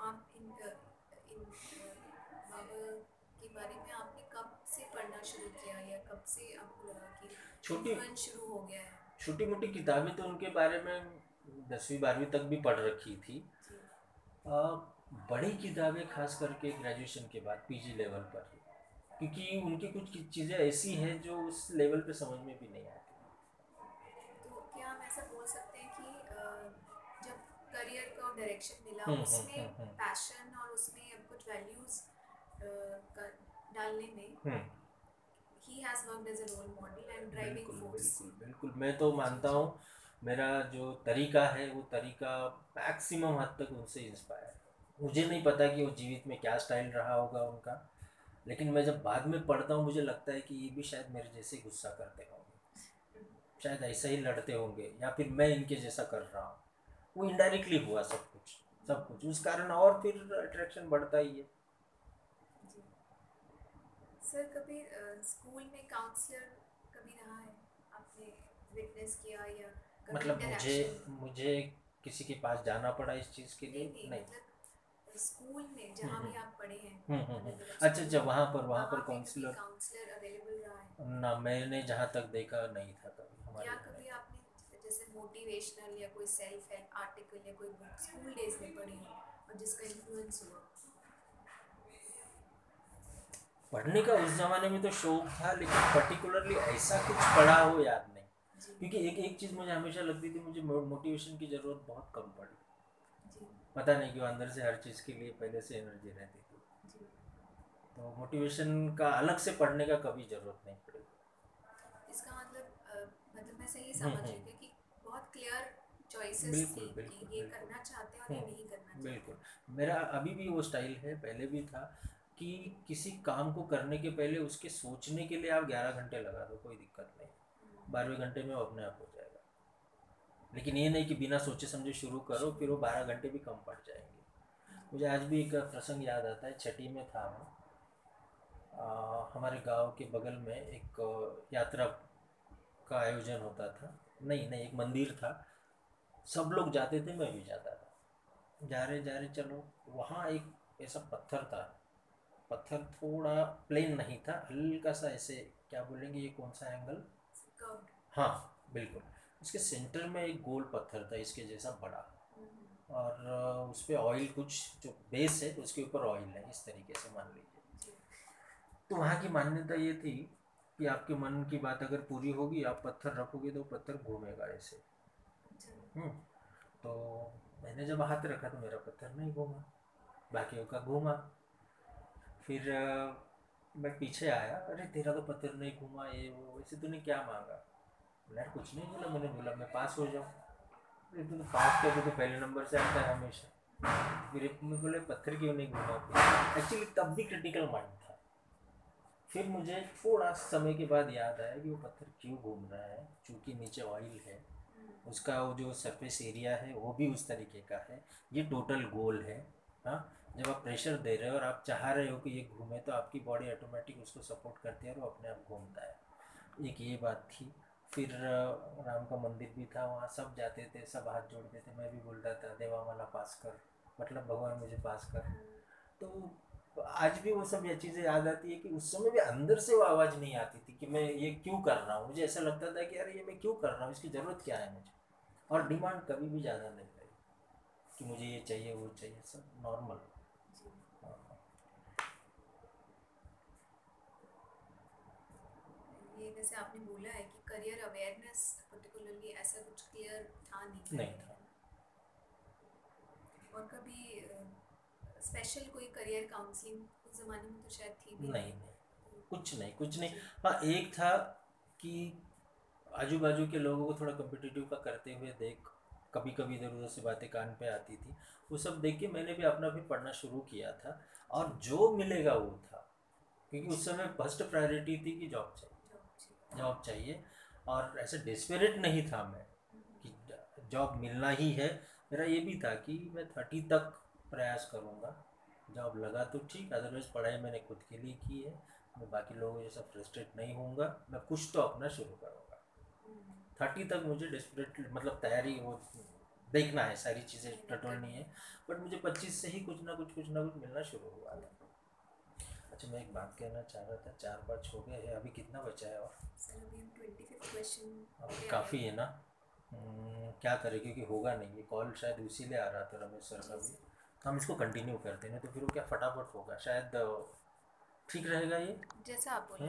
आप इन इन बाबा के बारे में आपने कब से पढ़ना शुरू किया या कब से आपको लगा कि छोटी शुरू हो गया है? छोटी मोटी किताबें तो उनके बारे में दसवीं बारहवीं तक भी पढ़ रखी थी। आ, बड़ी किताबें खास करके ग्रेजुएशन के बाद पीजी लेवल पर क्योंकि उनकी कुछ चीज़ें ऐसी हैं जो उस लेवल पे समझ में भी नहीं आती। तो क्या हम ऐसा बोल सकते हैं कि जब करियर का डायरेक्शन मिला हम्म, हम्म, उसमें पैशन हम्म, और उसमें कुछ वैल्यूज़ डालने में ही has worked as a role model and driving force बिल्कुल बिल्कुल। मैं तो मानता हूँ मेरा जो तरीका है वो तरीका मैक्सिमम हद तक उनसे इंस्पायर है। मुझे नहीं पता कि वो जीवित में क्या स्टाइल रहा होगा उनका लेकिन मैं जब बाद में पढ़ता हूँ मुझे लगता है कि ये भी शायद मेरे जैसे गुस्सा करते होंगे। शायद ऐसा ही लड़ते होंगे या फिर मैं इनके जैसा कर रहा हूँ। वो इनडायरेक्टली हुआ सब कुछ सब कुछ। उस कारण और फिर अट्रैक्शन बढ़ता ही है। सर कभी स्कूल में काउंसलर कभी रहा है? आपने विटनेस किया या मतलब मुझे मुझे किसी के पास जाना पड़ा इस चीज़ के लिए? नहीं, नहीं, नहीं। स्कूल में जहाँ हम्म, भी आप पढ़े हैं हम्म, हम्म, अच्छा अच्छा वहाँ पर वहाँ पर काउंसलर काउंसलर अवेलेबल रहा है? ना मैंने जहाँ तक देखा नहीं था कभी हमारे या कभी आपने जैसे मोटिवेशनल या कोई सेल्फ हेल्प आर्टिकल या कोई बुक स्कूल डेज़ में पढ़ी हो और जिसका इन्फ्लुएंस हुआ? पढ़ने का उस जमाने में तो शौक था लेकिन पर्टिकुलरली ऐसा कुछ पढ़ा हो याद नहीं। क्योंकि एक एक चीज़ मुझे हमेशा लगती थी मुझे मोटिवेशन की ज़रूरत बहुत कम पड़ी। पता नहीं क्यों अंदर से हर चीज़ के लिए पहले से एनर्जी रहती थी। तो मोटिवेशन का अलग से पढ़ने का कभी ज़रूरत नहीं पड़ी। इसका मतलब मतलब मैं सही समझ हम्म, रही हम्म। थी कि बहुत क्लियर चॉइसेस थी कि ये करना चाहते हैं और ये हम्म, नहीं करना बिल्कुल। मेरा अभी भी वो स्टाइल है पहले भी था। कि किसी काम को करने के पहले उसके सोचने के लिए आप ग्यारह घंटे लगा दो, कोई दिक्कत नहीं। बारहवें घंटे में वो अपने आप हो जाएगा। लेकिन ये नहीं कि बिना सोचे समझे शुरू करो, फिर वो बारह घंटे भी कम पड़ जाएँगे। मुझे आज भी एक प्रसंग याद आता है, छठी में था मैं। हमारे गाँव के बगल में एक यात्रा का आयोजन होता था। नहीं नहीं, एक मंदिर था। सब लोग जाते थे, मैं भी जाता था। जा रहे जा रहे, चलो, वहाँ एक ऐसा पत्थर था। पत्थर थोड़ा प्लेन नहीं था हल्का सा ऐसे क्या बोलेंगे ये कौन सा एंगल हाँ बिल्कुल। उसके सेंटर में एक गोल पत्थर था इसके जैसा बड़ा। और उस पर ऑयल कुछ जो बेस है तो उसके ऊपर ऑयल है इस तरीके से मान लीजिए। तो वहाँ की मान्यता ये थी कि आपके मन की बात अगर पूरी होगी आप पत्थर रखोगे तो पत्थर घूमेगा ऐसे। हम्म, तो मैंने जब हाथ रखा तो मेरा पत्थर नहीं घूमा बाकियों का घूमा। फिर मैं पीछे आया अरे तेरा तो पत्थर नहीं घूमा ये वो वैसे तूने क्या मांगा? बोला "यार, कुछ नहीं बोला मैंने बोला मैं पास हो जाऊँ। अरे तू तो पास कर तो पहले नंबर से आता है हमेशा। फिर मैं बोले पत्थर क्यों नहीं घूमा? एक्चुअली तब भी क्रिटिकल माइंड था। फिर मुझे थोड़ा समय के बाद याद आया कि वो पत्थर क्यों घूम रहा है चूँकि नीचे ऑयल है। उसका वो जो सरफेस एरिया है वो भी उस तरीके का है। ये टोटल गोल है हाँ? जब आप प्रेशर दे रहे हो और आप चाह रहे हो कि ये घूमे तो आपकी बॉडी ऑटोमेटिक उसको सपोर्ट करती है और वो अपने आप घूमता है। एक ये बात थी। फिर राम का मंदिर भी था, वहाँ सब जाते थे, सब हाथ जोड़ते थे। मैं भी बोलता था, देवा माला पास कर मतलब भगवान मुझे पास कर। तो आज भी वो सब ये चीज़ें याद आती है कि उस समय भी अंदर से वो आवाज़ नहीं आती थी कि मैं ये क्यों कर रहा हूँ। मुझे ऐसा लगता था कि यार ये मैं क्यों कर रहा हूँ? इसकी ज़रूरत क्या है मुझे? और डिमांड कभी भी ज़्यादा नहीं रही कि मुझे ये चाहिए, वो चाहिए, सब नॉर्मल ये वैसे आपने बोला है कि करियर अवेयरनेस पर्टिकुलरली ऐसा कुछ क्लियर था नहीं नहीं पहले। और कभी स्पेशल कोई करियर काउंसलिंग उस ज़माने में तो शायद थी भी नहीं नहीं। कुछ नहीं कुछ नहीं। हाँ एक था कि आजू बाजू के लोगों को थोड़ा कम्पिटिटिव का करते हुए देख कभी कभी इधर उधर से बातें कान पे आती थी वो सब देख के मैंने भी अपना भी पढ़ना शुरू किया था। और जो मिलेगा वो था क्योंकि उस समय फ़र्स्ट प्रायोरिटी थी कि जॉब चाहिए। जॉब चाहिए। और ऐसे डेस्परेट नहीं था मैं कि जॉब मिलना ही है। मेरा ये भी था कि मैं थर्टी तक प्रयास करूँगा। जॉब लगा तो ठीक अदरवाइज़ पढ़ाई मैंने खुद के लिए की है। मैं बाकी लोगों जैसा फ्रस्ट्रेट नहीं होऊँगा। मैं कुछ तो अपना शुरू करूँगा। थर्टी तक मुझे डेस्परेट मतलब तैयारी वो देखना है सारी चीज़ें टटोलनी है। बट मुझे पच्चीस से ही कुछ ना कुछ कुछ ना कुछ मिलना शुरू हुआ था। अच्छा मैं एक बात कहना चाह रहा था चार पाँच हो गए हैं अभी कितना बचा है और? सर अभी हम ट्वेंटी फिफ्थ क्वेश्चन अब काफ़ी है ना। हम्म, क्या करें क्योंकि होगा नहीं ये कॉल शायद उसी लिए आ रहा था रमेश सर का भी। हम इसको कंटिन्यू करते हैं तो फिर वो क्या फटाफट होगा शायद ठीक रहेगा ये? जैसा आप बोले